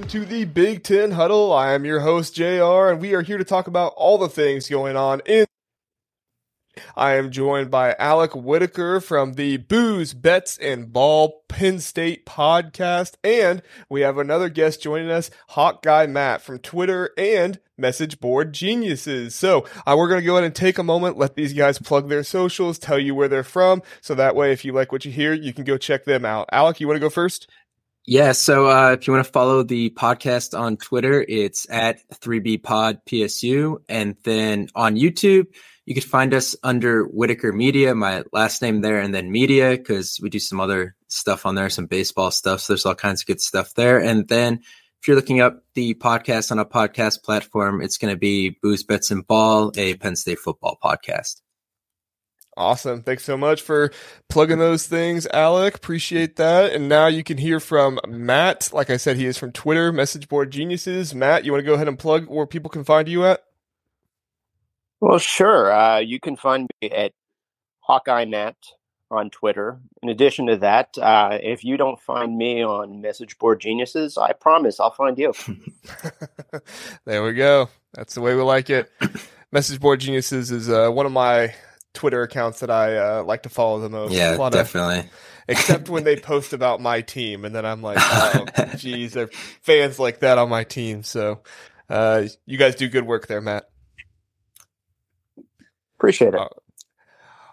Into the Big Ten Huddle. I am your host, JR, and we are here to talk about all the things going on in. I am joined by Alec Whitaker from the Booze, Bets, and Ball Penn State podcast. And we have another guest joining us, Hawk Guy Matt from Twitter and Message Board Geniuses. So uh, we're going to go ahead and take a moment, let these guys plug their socials, tell you where they're from. So that way, if you like what you hear, you can go check them out. Alec, you want to go first? Yeah, so uh, if you want to follow the podcast on Twitter, it's at 3B Pod PSU. And then on YouTube, you can find us under Whitaker Media, my last name there, and then media, because we do some other stuff on there, some baseball stuff. So there's all kinds of good stuff there. And then if you're looking up the podcast on a podcast platform, it's going to be Booze, Bets, and Ball, a Penn State football podcast. Awesome. Thanks so much for plugging those things, Alec. Appreciate that. And now you can hear from Matt. Like I said, he is from Twitter, Message Board Geniuses. Matt, you want to go ahead and plug where people can find you at? Well, sure. Uh, you can find me at Hawkeye Matt on Twitter. In addition to that, uh, if you don't find me on Message Board Geniuses, I promise I'll find you. there we go. That's the way we like it. Message Board Geniuses is uh, one of my Twitter accounts that I uh, like to follow the most. Yeah, definitely. Of, except when they post about my team, and then I'm like, oh, geez, there are fans like that on my team. So, uh, you guys do good work there, Matt. Appreciate it.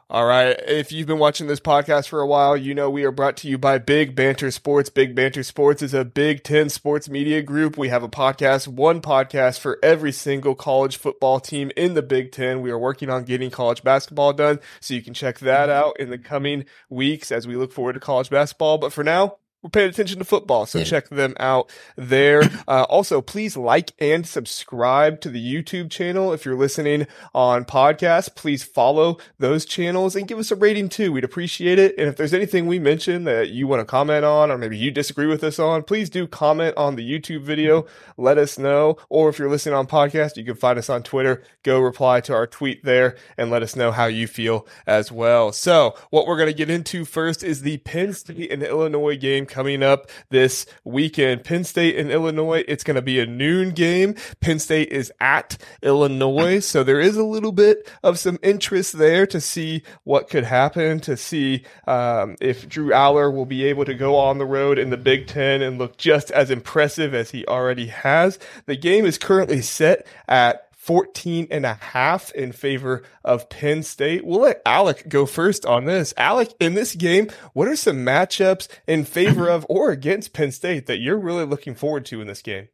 All right. If you've been watching this podcast for a while, you know we are brought to you by Big Banter Sports. Big Banter Sports is a Big Ten sports media group. We have a podcast, one podcast for every single college football team in the Big Ten. We are working on getting college basketball done, so you can check that mm-hmm. out in the coming weeks as we look forward to college basketball. But for now, we're paying attention to football, so yeah. check them out there. Uh, also, please like and subscribe to the YouTube channel. If you're listening on podcast, please follow those channels and give us a rating too. We'd appreciate it. And if there's anything we mentioned that you want to comment on, or maybe you disagree with us on, please do comment on the YouTube video. Let us know. Or if you're listening on podcast, you can find us on Twitter. Go reply to our tweet there and let us know how you feel as well. So, what we're going to get into first is the Penn State and Illinois game coming up this weekend. Penn State and Illinois, it's going to be a noon game. Penn State is at Illinois. So there is a little bit of some interest there to see what could happen, to see um, if Drew Allar will be able to go on the road in the Big Ten and look just as impressive as he already has. The game is currently set at 14 and a half in favor of Penn State. We'll let Alec go first on this. Alec, in this game, what are some matchups in favor of or against Penn State that you're really looking forward to in this game?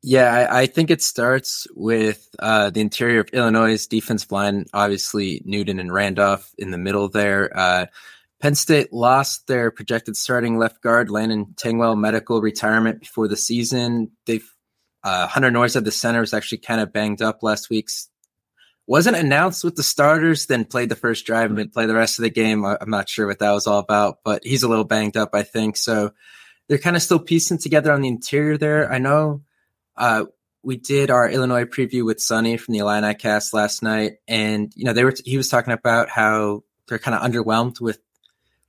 Yeah, I, I think it starts with uh, the interior of Illinois' defensive line. Obviously, Newton and Randolph in the middle there. Uh, Penn State lost their projected starting left guard, Landon Tengwall, medical retirement before the season. They've uh, Hunter at the center was actually kind of banged up last week. Wasn't announced with the starters, then played the first drive and didn't play the rest of the game. I'm not sure what that was all about, but he's a little banged up, I think. So they're kind of still piecing together on the interior there. I know uh, we did our Illinois preview with Sonny from the Illini cast last night, and you know they were he was talking about how they're kind of underwhelmed with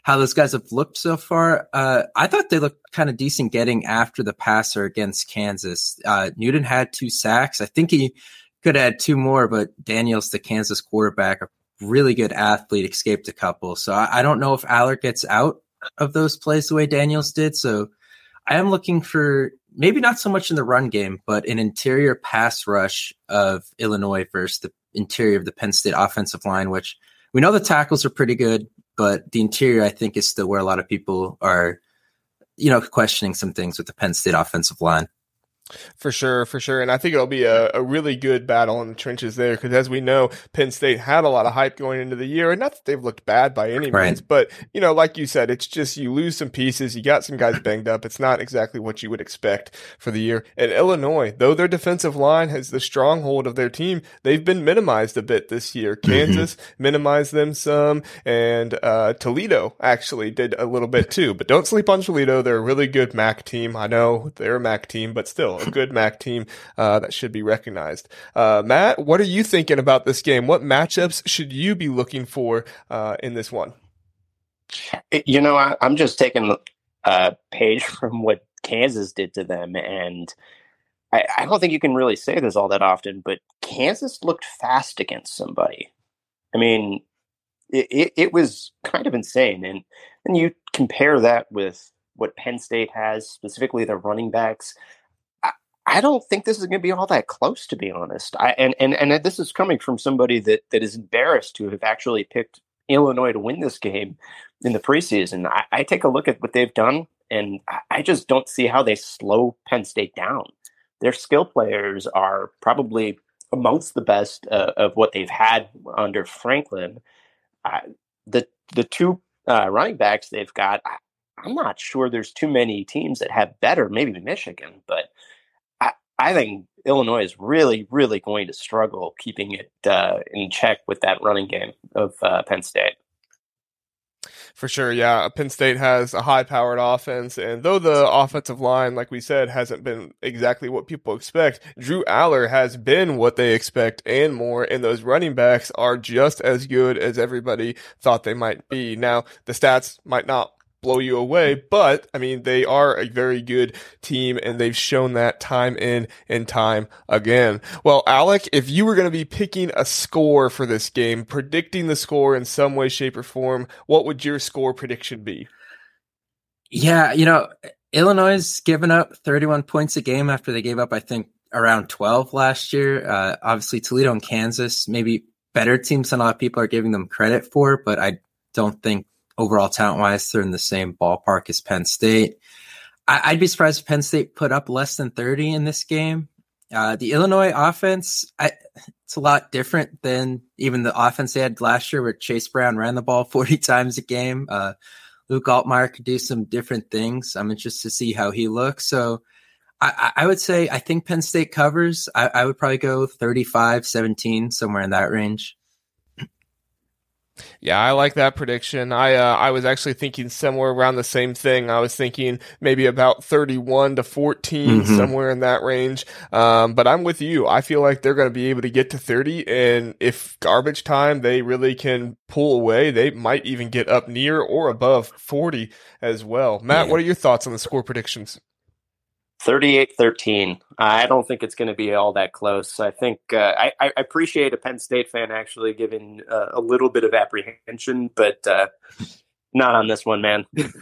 how those guys have looked so far. Uh, I thought they looked kind of decent getting after the passer against Kansas. Uh, Newton had two sacks. I think he could add two more, but Daniels, the Kansas quarterback, a really good athlete, escaped a couple. So I, I don't know if Allar gets out of those plays the way Daniels did. So I am looking for maybe not so much in the run game, but an interior pass rush of Illinois versus the interior of the Penn State offensive line, which we know the tackles are pretty good but the interior I think is still where a lot of people are, you know, questioning some things with the Penn State offensive line. For sure, for sure. And I think it'll be a, a really good battle in the trenches there because as we know, Penn State had a lot of hype going into the year. And not that they've looked bad by any right. means, but, you know, like you said, it's just you lose some pieces. You got some guys banged up. It's not exactly what you would expect for the year. And Illinois, though their defensive line has the stronghold of their team, they've been minimized a bit this year. Mm-hmm. Kansas mm-hmm. minimized them some, and uh, Toledo actually did a little bit too. But don't sleep on Toledo. They're a really good MAC team. I know they're a MAC team, but still a good MAC team uh, that should be recognized. Uh, Matt, what are you thinking about this game? What matchups should you be looking for uh, in this one? You know, I, am just taking a page from what Kansas did to them. And I, I don't think you can really say this all that often, but Kansas looked fast against somebody. I mean, it, it, it was kind of insane. And then you compare that with what Penn State has, specifically their running backs. I, don't think this is going to be all that close, to be honest. I, and, and and this is coming from somebody that that is embarrassed to have actually picked Illinois to win this game in the preseason. I, I take a look at what they've done, and I just don't see how they slow Penn State down. Their skill players are probably amongst the best uh, of what they've had under Franklin. Uh, the the two uh, running backs they've got, I, I'm not sure there's too many teams that have better. Maybe Michigan, but I, think Illinois is really, really going to struggle keeping it uh, in check with that running game of uh, Penn State. For sure, yeah. Penn State has a high powered offense, and though the offensive line, like we said, hasn't been exactly what people expect, Drew Allar has been what they expect and more, and those running backs are just as good as everybody thought they might be. Now, the stats might not blow you away, but I mean, they are a very good team and they've shown that time in and time again. Well, Alec, if you were going to be picking a score for this game, predicting the score in some way, shape, or form, what would your score prediction be? Yeah, you know, Illinois has given up 31 points a game after they gave up, I think, around 12 last year. Uh, obviously, Toledo and Kansas, maybe better teams than a lot of people are giving them credit for, but I don't think overall talent wise, they're in the same ballpark as Penn State. I, would be surprised if Penn State put up less than 30 in this game. Uh, the Illinois offense, I, it's a lot different than even the offense they had last year, where Chase Brown ran the ball 40 times a game. Uh, Luke Altmyer could do some different things. I'm interested to see how he looks. So I, I would say I think Penn State covers. I, I would probably go 35 17, somewhere in that range. Yeah, I like that prediction. I uh, I was actually thinking somewhere around the same thing. I was thinking maybe about 31 to 14, mm-hmm. somewhere in that range. Um, but I'm with you. I feel like they're going to be able to get to 30, and if garbage time they really can pull away, they might even get up near or above 40 as well. Matt, yeah. what are your thoughts on the score predictions? 38-13. I don't think it's going to be all that close. I think uh, I, I, appreciate a Penn State fan actually giving uh, a little bit of apprehension, but uh, not on this one, man.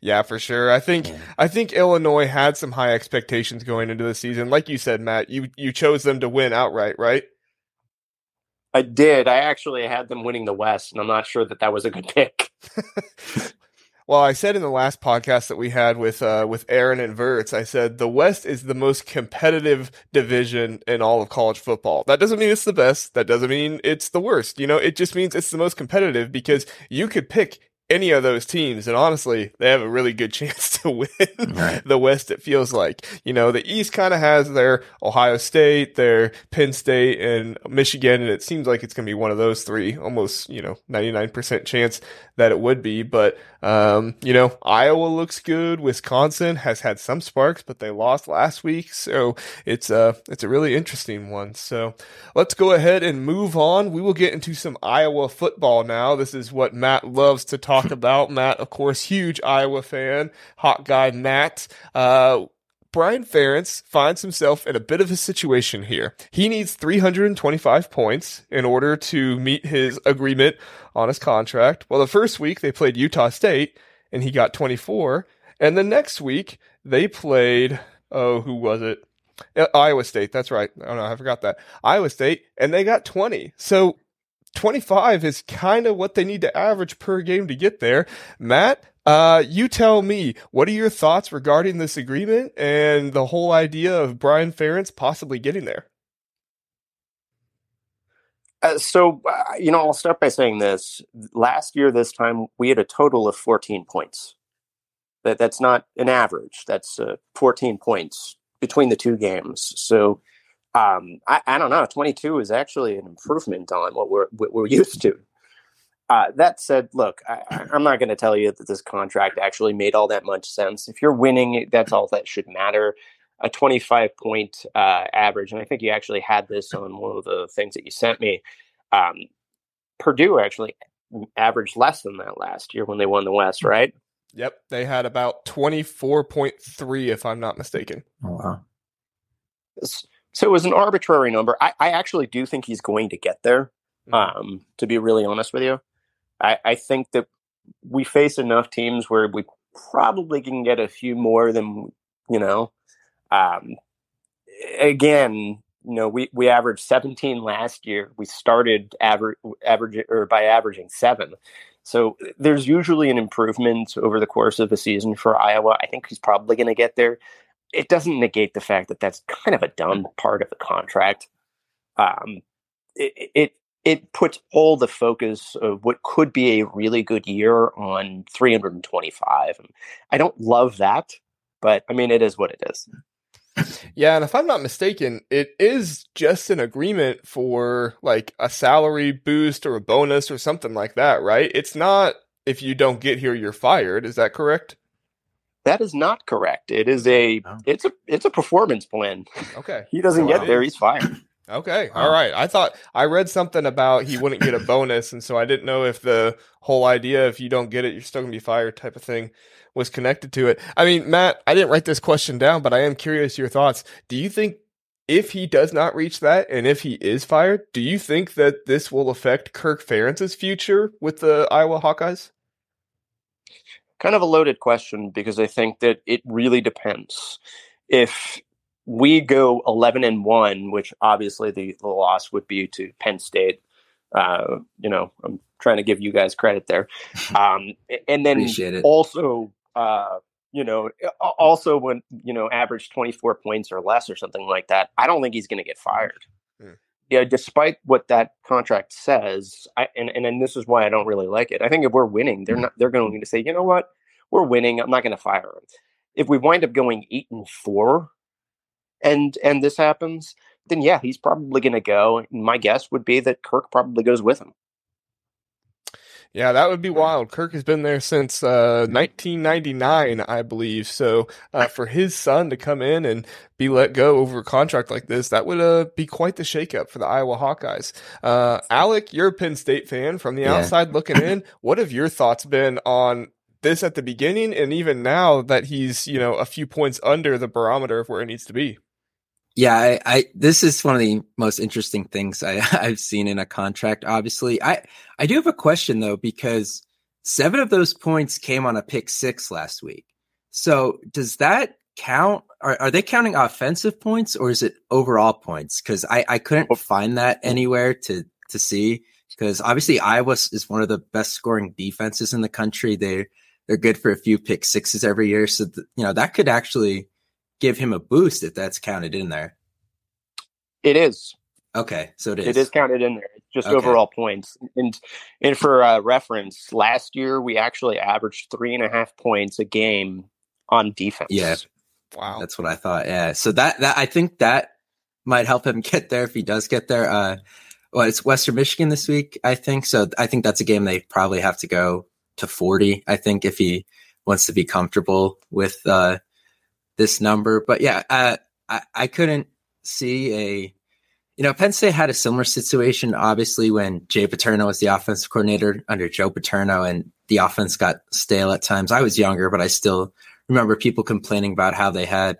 yeah, for sure. I think I think Illinois had some high expectations going into the season. Like you said, Matt, you you chose them to win outright, right? I did. I actually had them winning the West, and I'm not sure that that was a good pick. Well, I said in the last podcast that we had with uh, with Aaron and Verts, I said the West is the most competitive division in all of college football. That doesn't mean it's the best. That doesn't mean it's the worst. You know, it just means it's the most competitive because you could pick any of those teams, and honestly, they have a really good chance to win right. the West. It feels like you know the East kind of has their Ohio State, their Penn State, and Michigan, and it seems like it's going to be one of those three. Almost you know ninety nine percent chance that it would be, but um, you know Iowa looks good. Wisconsin has had some sparks, but they lost last week, so it's a it's a really interesting one. So let's go ahead and move on. We will get into some Iowa football now. This is what Matt loves to talk talk about. Matt, of course, huge Iowa fan, Hawk Guy Matt. Uh, Brian Ferentz finds himself in a bit of a situation here. He needs 325 points in order to meet his agreement on his contract. Well, the first week they played Utah State and he got 24. And the next week they played, oh, who was it? Uh, Iowa State. That's right. Oh no, I forgot that. Iowa State and they got 20. So 25 is kind of what they need to average per game to get there. Matt, uh, you tell me, what are your thoughts regarding this agreement and the whole idea of Brian Ferentz possibly getting there? Uh, so, uh, you know, I'll start by saying this. Last year, this time, we had a total of 14 points. That That's not an average. That's uh, 14 points between the two games. So, um, I, I, don't know. 22 is actually an improvement on what we're what we're used to. Uh, that said, look, I, am not going to tell you that this contract actually made all that much sense. If you're winning, that's all that should matter. A 25 point uh, average, and I think you actually had this on one of the things that you sent me. Um, Purdue actually averaged less than that last year when they won the West, right? Yep, they had about 24.3 if I'm not mistaken. Oh, wow. So it was an arbitrary number. I, I actually do think he's going to get there. Mhm. Um, to be really honest with you, I, I think that we face enough teams where we probably can get a few more than you know. Um, again, you know, we we averaged 17 last year. We started average average or by averaging seven. So there's usually an improvement over the course of a season for Iowa. I think he's probably going to get there. It doesn't negate the fact that that's kind of a dumb part of the contract. Um, it, it it puts all the focus of what could be a really good year on 325. I don't love that, but I mean, it is what it is. Yeah, and if I'm not mistaken, it is just an agreement for like a salary boost or a bonus or something like that, right? It's not if you don't get here you're fired, is that correct? That is not correct. It is a Oh. it's a it's a performance plan. Okay. He doesn't Wow. get there, he's fired. Okay. Wow. All right. I thought I read something about he wouldn't get a bonus, and so I didn't know if the whole idea if you don't get it, you're still gonna be fired type of thing was connected to it. I mean, Matt, I didn't write this question down, but I am curious your thoughts. Do you think if he does not reach that and if he is fired, do you think that this will affect Kirk Ferentz's future with the Iowa Hawkeyes? kind of a loaded question because I think that it really depends. If we go 11 and 1, which obviously the, the loss would be to Penn State, uh, you know, I'm trying to give you guys credit there. Um, and then also, uh, you know, also when, you know, average 24 points or less or something like that, I don't think he's going to get fired. Hmm. Yeah, despite what that contract says, I, and, and and this is why I don't really like it. I think if we're winning, they're not. They're going to say, you know what, we're winning. I'm not going to fire him. If we wind up going eight and four, and and this happens, then yeah, he's probably going to go. And my guess would be that Kirk probably goes with him. Yeah, that would be wild. Kirk has been there since uh, 1999, I believe. So uh, for his son to come in and be let go over a contract like this, that would uh, be quite the shakeup for the Iowa Hawkeyes. Uh, Alec, you're a Penn State fan. From the Yeah. outside looking in, what have your thoughts been on this at the beginning and even now that he's you know a few points under the barometer of where it needs to be? Yeah, I, I this is one of the most interesting things I, I've seen in a contract. Obviously, I I do have a question though because seven of those points came on a pick six last week. So does that count? Are, are they counting offensive points or is it overall points? Because I I couldn't oh. find that anywhere to to see. Because obviously Iowa is one of the best scoring defenses in the country. They they're good for a few pick sixes every year. So th- you know that could actually give him a boost if that's counted in there. It is. Okay, so it is. It is counted in there. Just Okay. overall points. And and for uh, reference, last year we actually averaged three and a half points a game on defense. Yeah. Wow. That's what I thought. Yeah. So that that I think that might help him get there if he does get there. Uh, well, it's Western Michigan this week, I think. So I think that's a game they probably have to go to forty. I think if he wants to be comfortable with uh, this number. But yeah, uh, I I couldn't see a. You know, Penn State had a similar situation, obviously, when Jay Paterno was the offensive coordinator under Joe Paterno, and the offense got stale at times. I was younger, but I still remember people complaining about how they had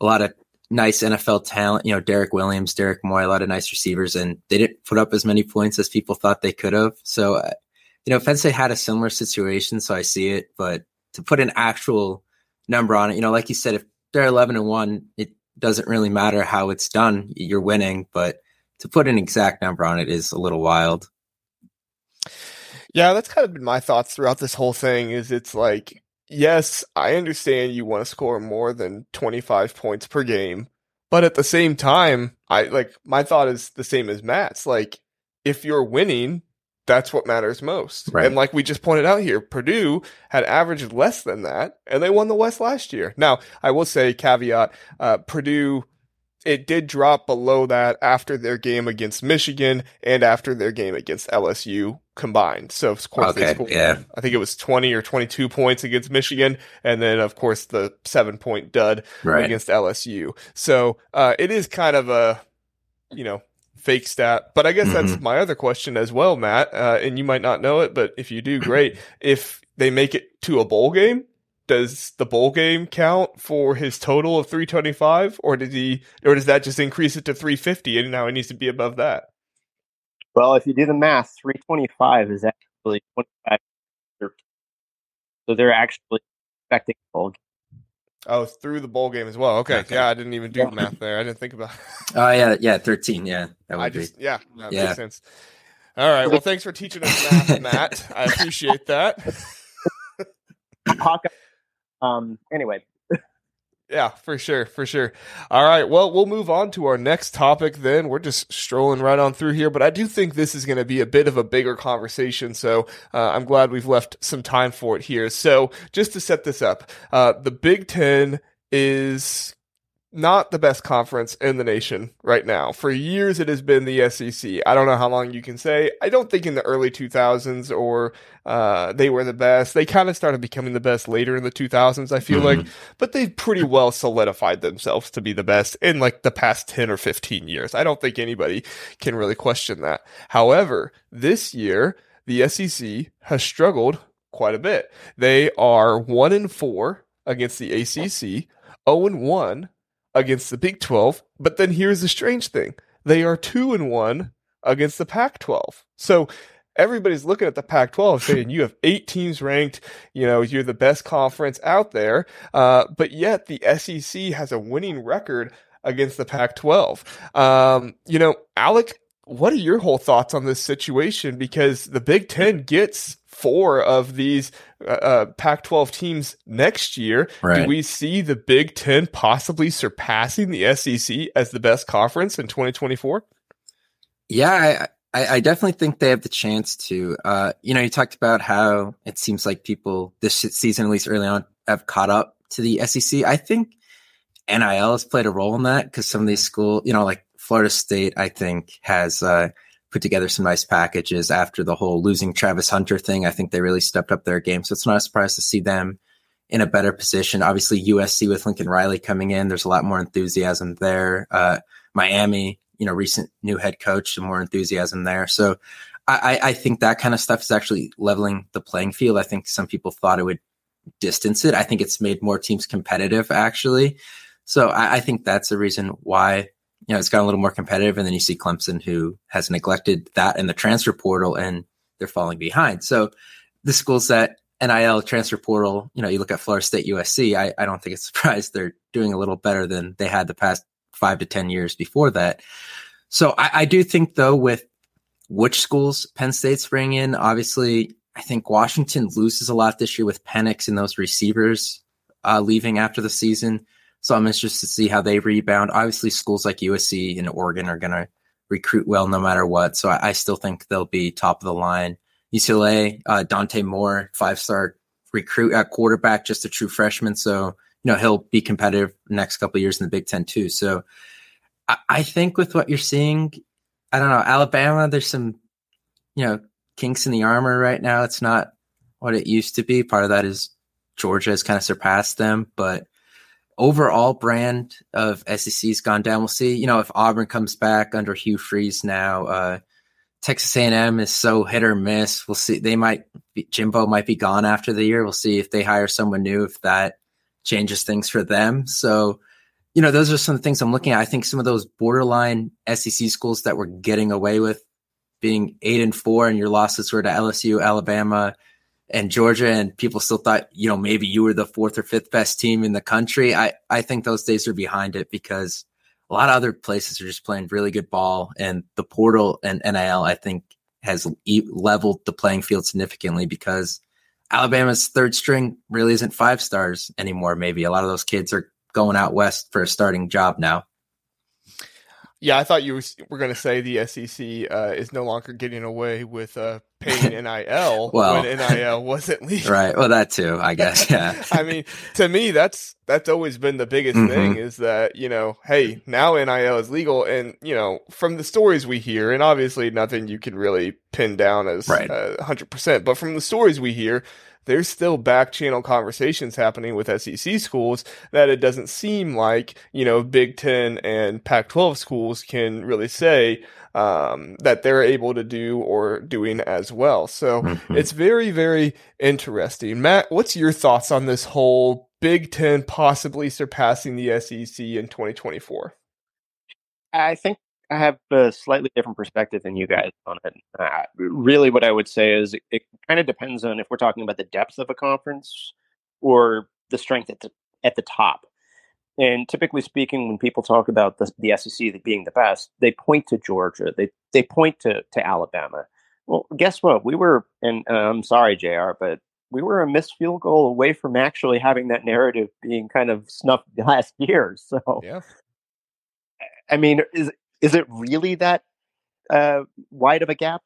a lot of nice NFL talent, you know, Derrick Williams, Derek Moye, a lot of nice receivers, and they didn't put up as many points as people thought they could have. So, uh, you know, Penn State had a similar situation, so I see it, but to put an actual number on it, you know, like you said, if they're 11 and 1, it doesn't really matter how it's done. You're winning, but to put an exact number on it is a little wild. Yeah, that's kind of been my thoughts throughout this whole thing is it's like, yes, I understand you want to score more than 25 points per game, but at the same time, I like my thought is the same as Matt's. Like if you're winning, that's what matters most. Right. And like we just pointed out here, Purdue had averaged less than that and they won the West last year. Now, I will say caveat, uh, Purdue it did drop below that after their game against Michigan and after their game against LSU combined. So of course Okay, scored, yeah. I think it was 20 or 22 points against Michigan and then of course the 7 point dud Right. against LSU. So uh, it is kind of a, you know, fake stat. But I guess that's Mm-hmm. my other question as well, Matt. Uh, and you might not know it, but if you do, great. if they make it to a bowl game, does the bowl game count for his total of 325 or did he or does that just increase it to 350 and now it needs to be above that? Well, if you do the math, 325 is actually 25. So they're actually expecting a bowl game. Oh, through the bowl game as well. Okay. okay. Yeah, I didn't even do the math there. I didn't think about Oh yeah, yeah, 13, yeah. That would I just be. yeah, that yeah. makes sense. All right. Well, thanks for teaching us math, Matt. I appreciate that. Hawkeye. Um. Anyway. Yeah, for sure, for sure. All right. Well, we'll move on to our next topic. Then we're just strolling right on through here, but I do think this is going to be a bit of a bigger conversation. So uh, I'm glad we've left some time for it here. So just to set this up, uh, the Big Ten is not the best conference in the nation right now. For years, it has been the SEC. I don't know how long you can say. I don't think in the early 2000s or uh, they were the best. They kind of started becoming the best later in the 2000s, I feel mm-hmm. like, but they've pretty well solidified themselves to be the best in like the past 10 or 15 years. I don't think anybody can really question that. However, this year, the SEC has struggled quite a bit. They are 1 in 4 against the ACC, 0 and 1 against the Big 12. But then here's the strange thing they are 2 and 1 against the Pac 12. So everybody's looking at the Pac 12 saying you have eight teams ranked, you know, you're the best conference out there. Uh, but yet the SEC has a winning record against the Pac 12. Um, you know, Alec, what are your whole thoughts on this situation? Because the Big Ten gets four of these uh, uh Pac 12 teams next year. Right. Do we see the Big Ten possibly surpassing the SEC as the best conference in 2024? Yeah, I, I, definitely think they have the chance to. Uh, you know, you talked about how it seems like people this season, at least early on, have caught up to the SEC. I think NIL has played a role in that because some of these schools, you know, like Florida State, I think has uh, put together some nice packages after the whole losing Travis Hunter thing. I think they really stepped up their game. So it's not a surprise to see them in a better position. Obviously, USC with Lincoln Riley coming in, there's a lot more enthusiasm there. Uh, Miami, you know, recent new head coach, some more enthusiasm there. So I, I think that kind of stuff is actually leveling the playing field. I think some people thought it would distance it. I think it's made more teams competitive, actually. So I, I think that's the reason why you know, it's gotten a little more competitive. And then you see Clemson, who has neglected that in the transfer portal, and they're falling behind. So the schools that NIL transfer portal, you know, you look at Florida State, USC. I, I don't think it's surprised they're doing a little better than they had the past five to ten years before that. So I, I do think, though, with which schools Penn State's bring in, obviously, I think Washington loses a lot this year with Penix and those receivers uh, leaving after the season. So I'm interested to see how they rebound. Obviously, schools like USC and Oregon are going to recruit well no matter what. So I, I, still think they'll be top of the line. UCLA, uh, Dante Moore, five star recruit at quarterback, just a true freshman. So, you know, he'll be competitive next couple years in the Big Ten too. So I, I think with what you're seeing, I don't know, Alabama, there's some, you know, kinks in the armor right now. It's not what it used to be. Part of that is Georgia has kind of surpassed them, but overall brand of SEC's gone down. We'll see. You know, if Auburn comes back under Hugh Freeze now, uh, Texas A&M is so hit or miss. We'll see. They might be, Jimbo might be gone after the year. We'll see if they hire someone new if that changes things for them. So, you know, those are some things I'm looking at. I think some of those borderline SEC schools that were getting away with being eight and four, and your losses were to LSU, Alabama, and Georgia and people still thought, you know, maybe you were the fourth or fifth best team in the country. I, I think those days are behind it because a lot of other places are just playing really good ball and the portal and NIL, I think has leveled the playing field significantly because Alabama's third string really isn't five stars anymore. Maybe a lot of those kids are going out West for a starting job now. Yeah, I thought you were going to say the SEC uh, is no longer getting away with uh, paying NIL well, when NIL wasn't legal. Right. Well, that too, I guess. Yeah. I mean, to me, that's that's always been the biggest mm-hmm. thing is that you know, hey, now NIL is legal, and you know, from the stories we hear, and obviously nothing you can really pin down as hundred right. uh, percent, but from the stories we hear, there's still back channel conversations happening with SEC schools that it doesn't seem like, you know, Big Ten and Pac 12 schools can really say, um, that they're able to do or doing as well. So mm-hmm. it's very, very interesting. Matt, what's your thoughts on this whole Big Ten possibly surpassing the SEC in 2024? I think I have a slightly different perspective than you guys on it. Uh, really, what I would say is it, it kind of depends on if we're talking about the depth of a conference or the strength at the at the top. And typically speaking, when people talk about the, the SEC being the best, they point to Georgia. They they point to to Alabama. Well, guess what? We were, and uh, I'm sorry, Jr., but we were a missed field goal away from actually having that narrative being kind of snuffed last year. So, yeah. I mean, is is it really that uh, wide of a gap?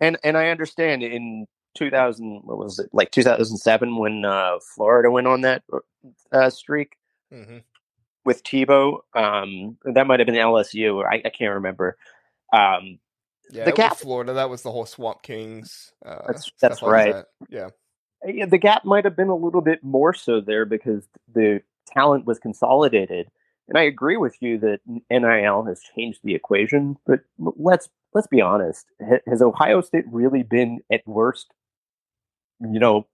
And and I understand in 2000, what was it like 2007 when uh, Florida went on that uh, streak mm-hmm. with Tebow. Um, that might have been LSU. I, I can't remember. Um, yeah, the gap, Florida. That was the whole Swamp Kings. Uh, that's that's like right. That. Yeah. yeah, the gap might have been a little bit more so there because the talent was consolidated and I agree with you that NIL has changed the equation, but let's let's be honest. Has Ohio State really been at worst, you know,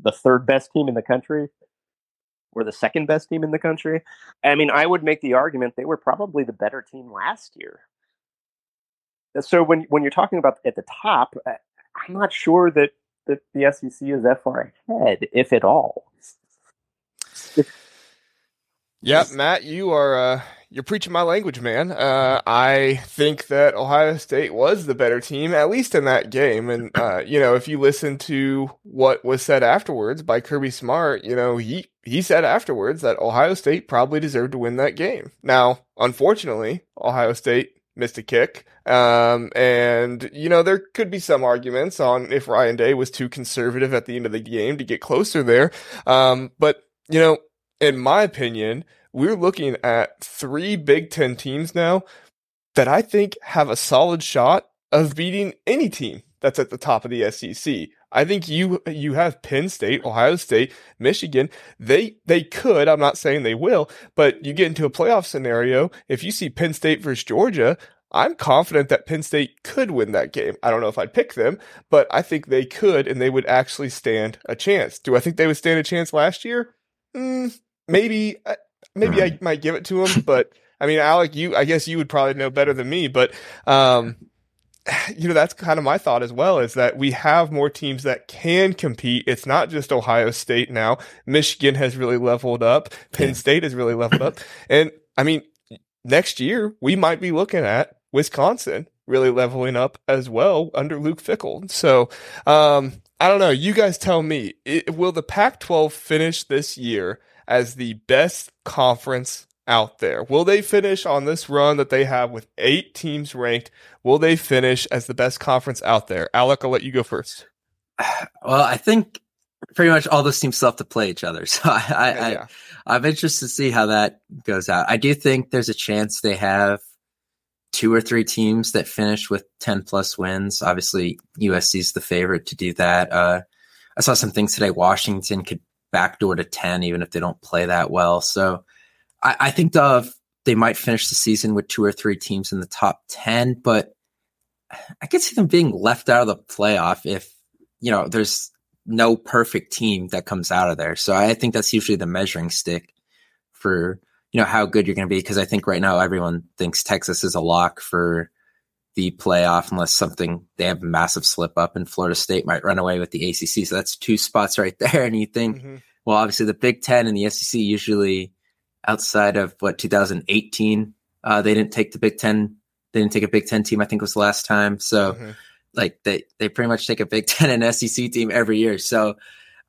the third best team in the country? Or the second best team in the country? I mean, I would make the argument they were probably the better team last year. So when when you're talking about at the top, I'm not sure that that the SEC is that far ahead, if at all. Yeah, Matt, you are uh, you're preaching my language, man. Uh, I think that Ohio State was the better team, at least in that game. And uh, you know, if you listen to what was said afterwards by Kirby Smart, you know he he said afterwards that Ohio State probably deserved to win that game. Now, unfortunately, Ohio State missed a kick. Um, and, you know, there could be some arguments on if Ryan Day was too conservative at the end of the game to get closer there. Um, but, you know, in my opinion, we're looking at three Big Ten teams now that I think have a solid shot of beating any team that's at the top of the SEC. I think you you have Penn State, Ohio State, Michigan. They they could. I'm not saying they will, but you get into a playoff scenario. If you see Penn State versus Georgia, I'm confident that Penn State could win that game. I don't know if I'd pick them, but I think they could, and they would actually stand a chance. Do I think they would stand a chance last year? Mm, maybe uh, maybe I might give it to him, but I mean, Alec, you I guess you would probably know better than me, but um, you know that's kind of my thought as well is that we have more teams that can compete. It's not just Ohio State now. Michigan has really leveled up. Penn State has really leveled up, and I mean, next year we might be looking at Wisconsin really leveling up as well under Luke Fickell So, um, I don't know. You guys tell me. It, will the Pac-12 finish this year as the best conference out there. Will they finish on this run that they have with eight teams ranked? Will they finish as the best conference out there? Alec, I'll let you go first. Well, I think pretty much all those teams still have to play each other. So I, I, yeah. I I'm interested to see how that goes out. I do think there's a chance they have two or three teams that finish with 10 plus wins. Obviously, USC is the favorite to do that. Uh, I saw some things today. Washington could backdoor to 10, even if they don't play that well. So I, I think the, they might finish the season with two or three teams in the top 10, but I could see them being left out of the playoff if, you know, there's no perfect team that comes out of there. So I think that's usually the measuring stick for, you know, how good you're going to be. Cause I think right now everyone thinks Texas is a lock for the playoff unless something they have a massive slip up and Florida State might run away with the ACC. So that's two spots right there. And you think, mm-hmm. well, obviously the Big Ten and the SEC usually outside of what 2018, uh, they didn't take the Big Ten. They didn't take a Big Ten team. I think was the last time. So mm-hmm. like they they pretty much take a Big Ten and SEC team every year. So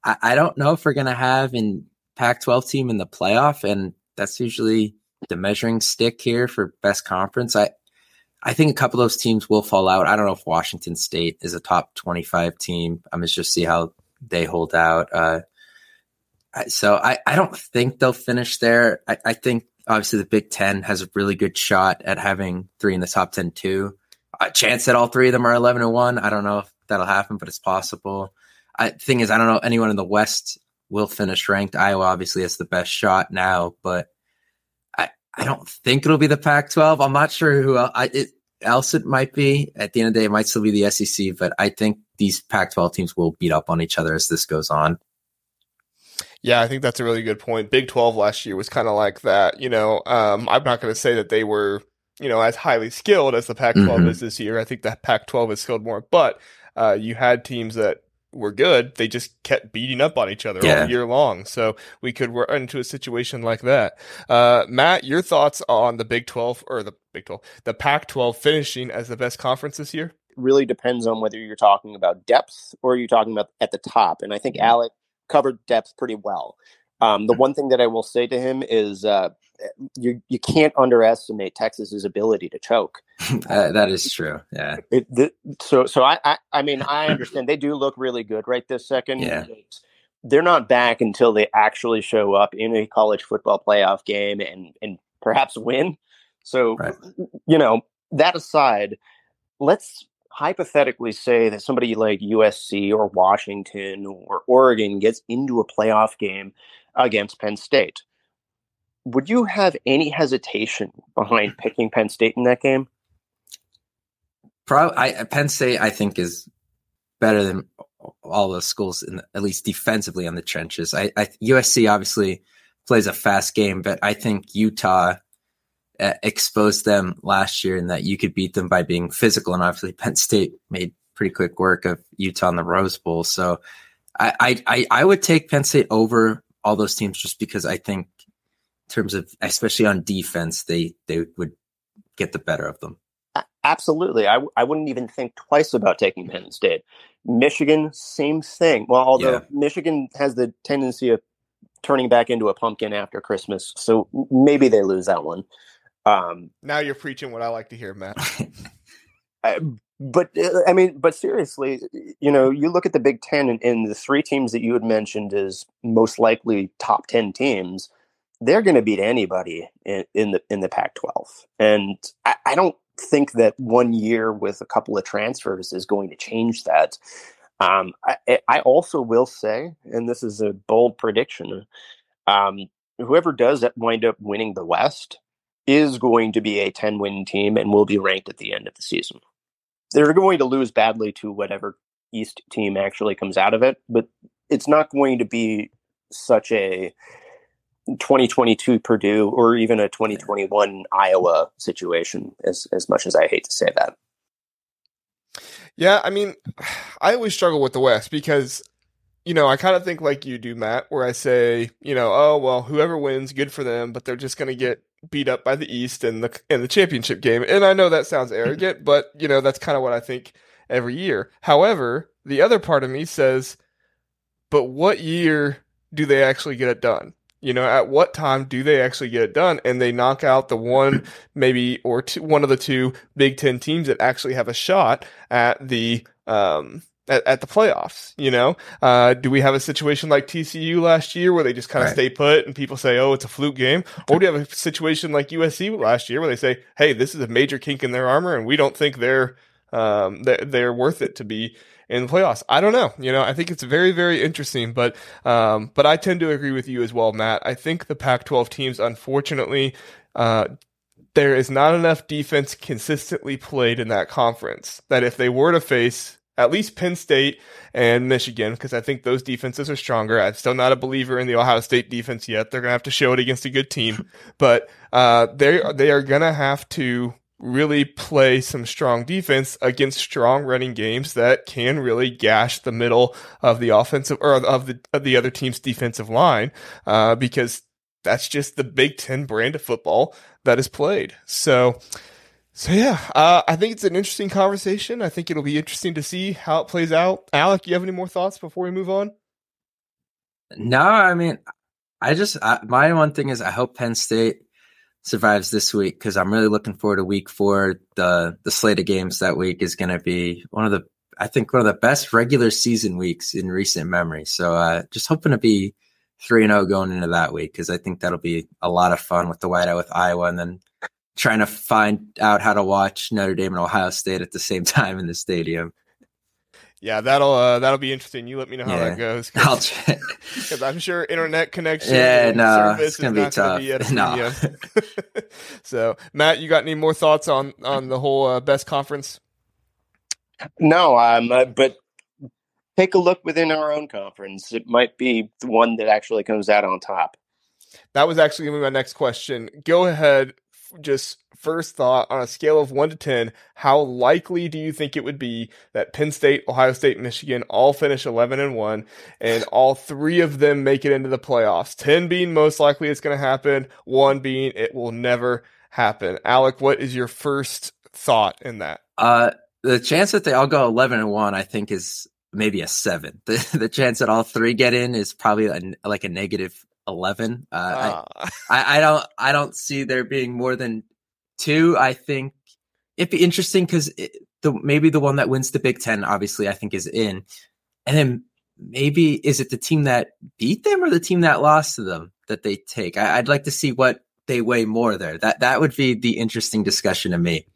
I, I don't know if we're gonna have in Pac-12 team in the playoff, and that's usually the measuring stick here for best conference. I I think a couple of those teams will fall out. I don't know if Washington State is a top 25 team. I'm just to see how they hold out. Uh, so I, I don't think they'll finish there. I, I, think obviously the Big Ten has a really good shot at having three in the top 10 too. A chance that all three of them are 11 and one. I don't know if that'll happen, but it's possible. I thing is, I don't know anyone in the West will finish ranked. Iowa obviously has the best shot now, but I don't think it'll be the Pac-12. I'm not sure who else, I, it, else it might be. At the end of the day, it might still be the SEC, but I think these Pac-12 teams will beat up on each other as this goes on. Yeah, I think that's a really good point. Big 12 last year was kind of like that. You know, um, I'm not going to say that they were, you know, as highly skilled as the Pac 12 mm-hmm. is this year. I think the Pac 12 is skilled more, but uh, you had teams that were good. They just kept beating up on each other yeah. all year long. So we could run into a situation like that. Uh, Matt, your thoughts on the Big 12 or the Big 12, the Pac 12 finishing as the best conference this year? really depends on whether you're talking about depth or you're talking about at the top. And I think mm-hmm. Alec covered depth pretty well. Um, the one thing that I will say to him is uh, you you can't underestimate Texas's ability to choke. uh, that is true. Yeah. It, the, so so I, I, I mean I understand they do look really good right this second. Yeah. They're not back until they actually show up in a college football playoff game and and perhaps win. So right. you know that aside, let's hypothetically say that somebody like USC or Washington or Oregon gets into a playoff game against Penn State, would you have any hesitation behind picking Penn State in that game? Probably, I, Penn State, I think, is better than all the schools, in the, at least defensively on the trenches. I, I, USC obviously plays a fast game, but I think Utah uh, exposed them last year and that you could beat them by being physical. And obviously, Penn State made pretty quick work of Utah in the Rose Bowl. So I, I, I would take Penn State over all those teams just because I think, in terms of especially on defense, they they would get the better of them. Absolutely, I, I wouldn't even think twice about taking Penn State. Michigan, same thing. Well, although yeah. Michigan has the tendency of turning back into a pumpkin after Christmas, so maybe they lose that one. Um, now you're preaching what I like to hear, Matt. I, but uh, I mean, but seriously, you know, you look at the Big Ten and, and the three teams that you had mentioned as most likely top ten teams. They're going to beat anybody in, in, the in the Pac-12, and I, I don't think that one year with a couple of transfers is going to change that. Um, I, I, also will say, and this is a bold prediction, um, whoever does wind up winning the West is going to be a 10 win team and will be ranked at the end of the season. They're going to lose badly to whatever East team actually comes out of it, but it's not going to be such a 2022 Purdue or even a 2021 Iowa situation as as much as I hate to say that. Yeah, I mean, I always struggle with the West because you know, I kind of think like you do, Matt, where I say, you know, oh well, whoever wins, good for them, but they're just going to get beat up by the East in the in the championship game. And I know that sounds arrogant, but you know that's kind of what I think every year. However, the other part of me says, but what year do they actually get it done? You know, at what time do they actually get it done? And they knock out the one, maybe or two, one of the two Big Ten teams that actually have a shot at the um, at, at the playoffs. You know, uh, do we have a situation like TCU last year where they just kind of right. stay put and people say, "Oh, it's a fluke game," or do you have a situation like USC last year where they say, "Hey, this is a major kink in their armor, and we don't think they're um, they're, they're worth it to be." In the playoffs. I don't know. You know, I think it's very, very interesting, but, um, but I tend to agree with you as well, Matt. I think the Pac 12 teams, unfortunately, uh, there is not enough defense consistently played in that conference that if they were to face at least Penn State and Michigan, because I think those defenses are stronger. I'm still not a believer in the Ohio State defense yet. They're gonna have to show it against a good team, but uh, they they are gonna have to really play some strong defense against strong running games that can really gash the middle of the offensive or of the of the other team's defensive line, uh, because that's just the Big Ten brand of football that is played. So so yeah, uh, I think it's an interesting conversation. I think it'll be interesting to see how it plays out. Alec, you have any more thoughts before we move on? No, I mean, I just I, my one thing is I hope Penn State survives this week because I'm really looking forward to Week Four. The the slate of games that week is going to be one of the I think one of the best regular season weeks in recent memory. So uh, just hoping to be three and zero oh going into that week because I think that'll be a lot of fun with the whiteout with Iowa and then trying to find out how to watch Notre Dame and Ohio State at the same time in the stadium. Yeah, that'll uh, that'll be interesting. You let me know how Yeah. that goes. I'll check. Because I'm sure internet connection Yeah, and no, service it's gonna is be not gonna be at a No. premium. so, Matt, you got any more thoughts on on the whole uh, best conference? No, um, uh, but take a look within our own conference. It might be the one that actually comes out on top. That was actually gonna be my next question. Go ahead, f- just first thought on a scale of one to ten, how likely do you think it would be that Penn State, Ohio State, Michigan all finish eleven and one, and all three of them make it into the playoffs? Ten being most likely it's gonna happen, one being it will never happen. Alec, what is your first thought in that? Uh, the chance that they all go 11 and 1, I think, is maybe a seven. The, the chance that all three get in is probably a, like a negative 11. Uh, I, Ah, I, I don't I don't see there being more than two. I think it'd be interesting because the maybe the one that wins the Big Ten, obviously, I think is in, and then maybe is it the team that beat them or the team that lost to them that they take? I, I'd like to see what they weigh more there. That that would be the interesting discussion to me.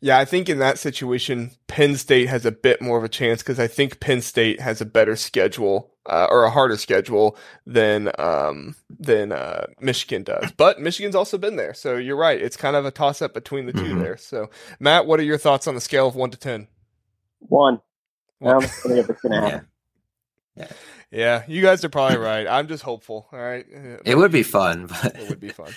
Yeah, I think in that situation, Penn State has a bit more of a chance because I think Penn State has a better schedule uh, or a harder schedule than um, than uh, Michigan does. But Michigan's also been there, so you're right. It's kind of a toss up between the 2 Mhm. there. So, Matt, what are your thoughts on the scale of one to ten? One. I One. don't going to happen. Yeah, Yeah, you guys are probably right. I'm just hopeful. All right, it would be fun, but it would be fun.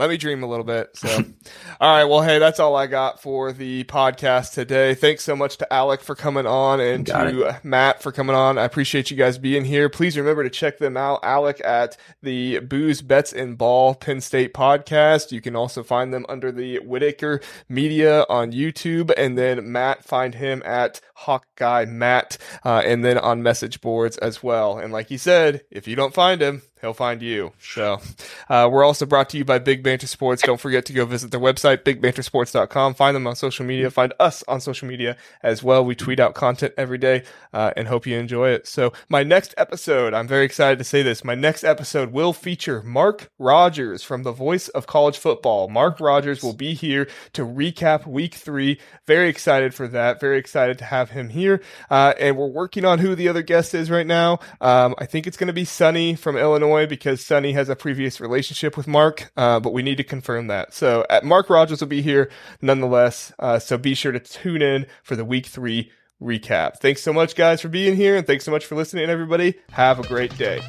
Let me dream a little bit. So, all right. Well, hey, that's all I got for the podcast today. Thanks so much to Alec for coming on and to Matt for coming on. I appreciate you guys being here. Please remember to check them out. Alec at the Booze, Bets, and Ball Penn State podcast. You can also find them under the Whitaker Media on YouTube. And then Matt, find him at Hawk Guy Matt, uh, and then on message boards as well. And like he said, if you don't find him, he'll find you. So, uh, we're also brought to you by B1G Banter Sports. Don't forget to go visit their website, bigbantersports.com. Find them on social media. Find us on social media as well. We tweet out content every day uh, and hope you enjoy it. So, my next episode, I'm very excited to say this. My next episode will feature Mark Rogers from the voice of college football. Mark Rogers will be here to recap week three. Very excited for that. Very excited to have him here. Uh, and we're working on who the other guest is right now. Um, I think it's going to be Sunny from Illinois because Sunny has a previous relationship with Mark, uh, but we need to confirm that. So uh, Mark Rogers will be here nonetheless. Uh, so be sure to tune in for the week three recap. Thanks so much, guys, for being here. And thanks so much for listening, everybody. Have a great day.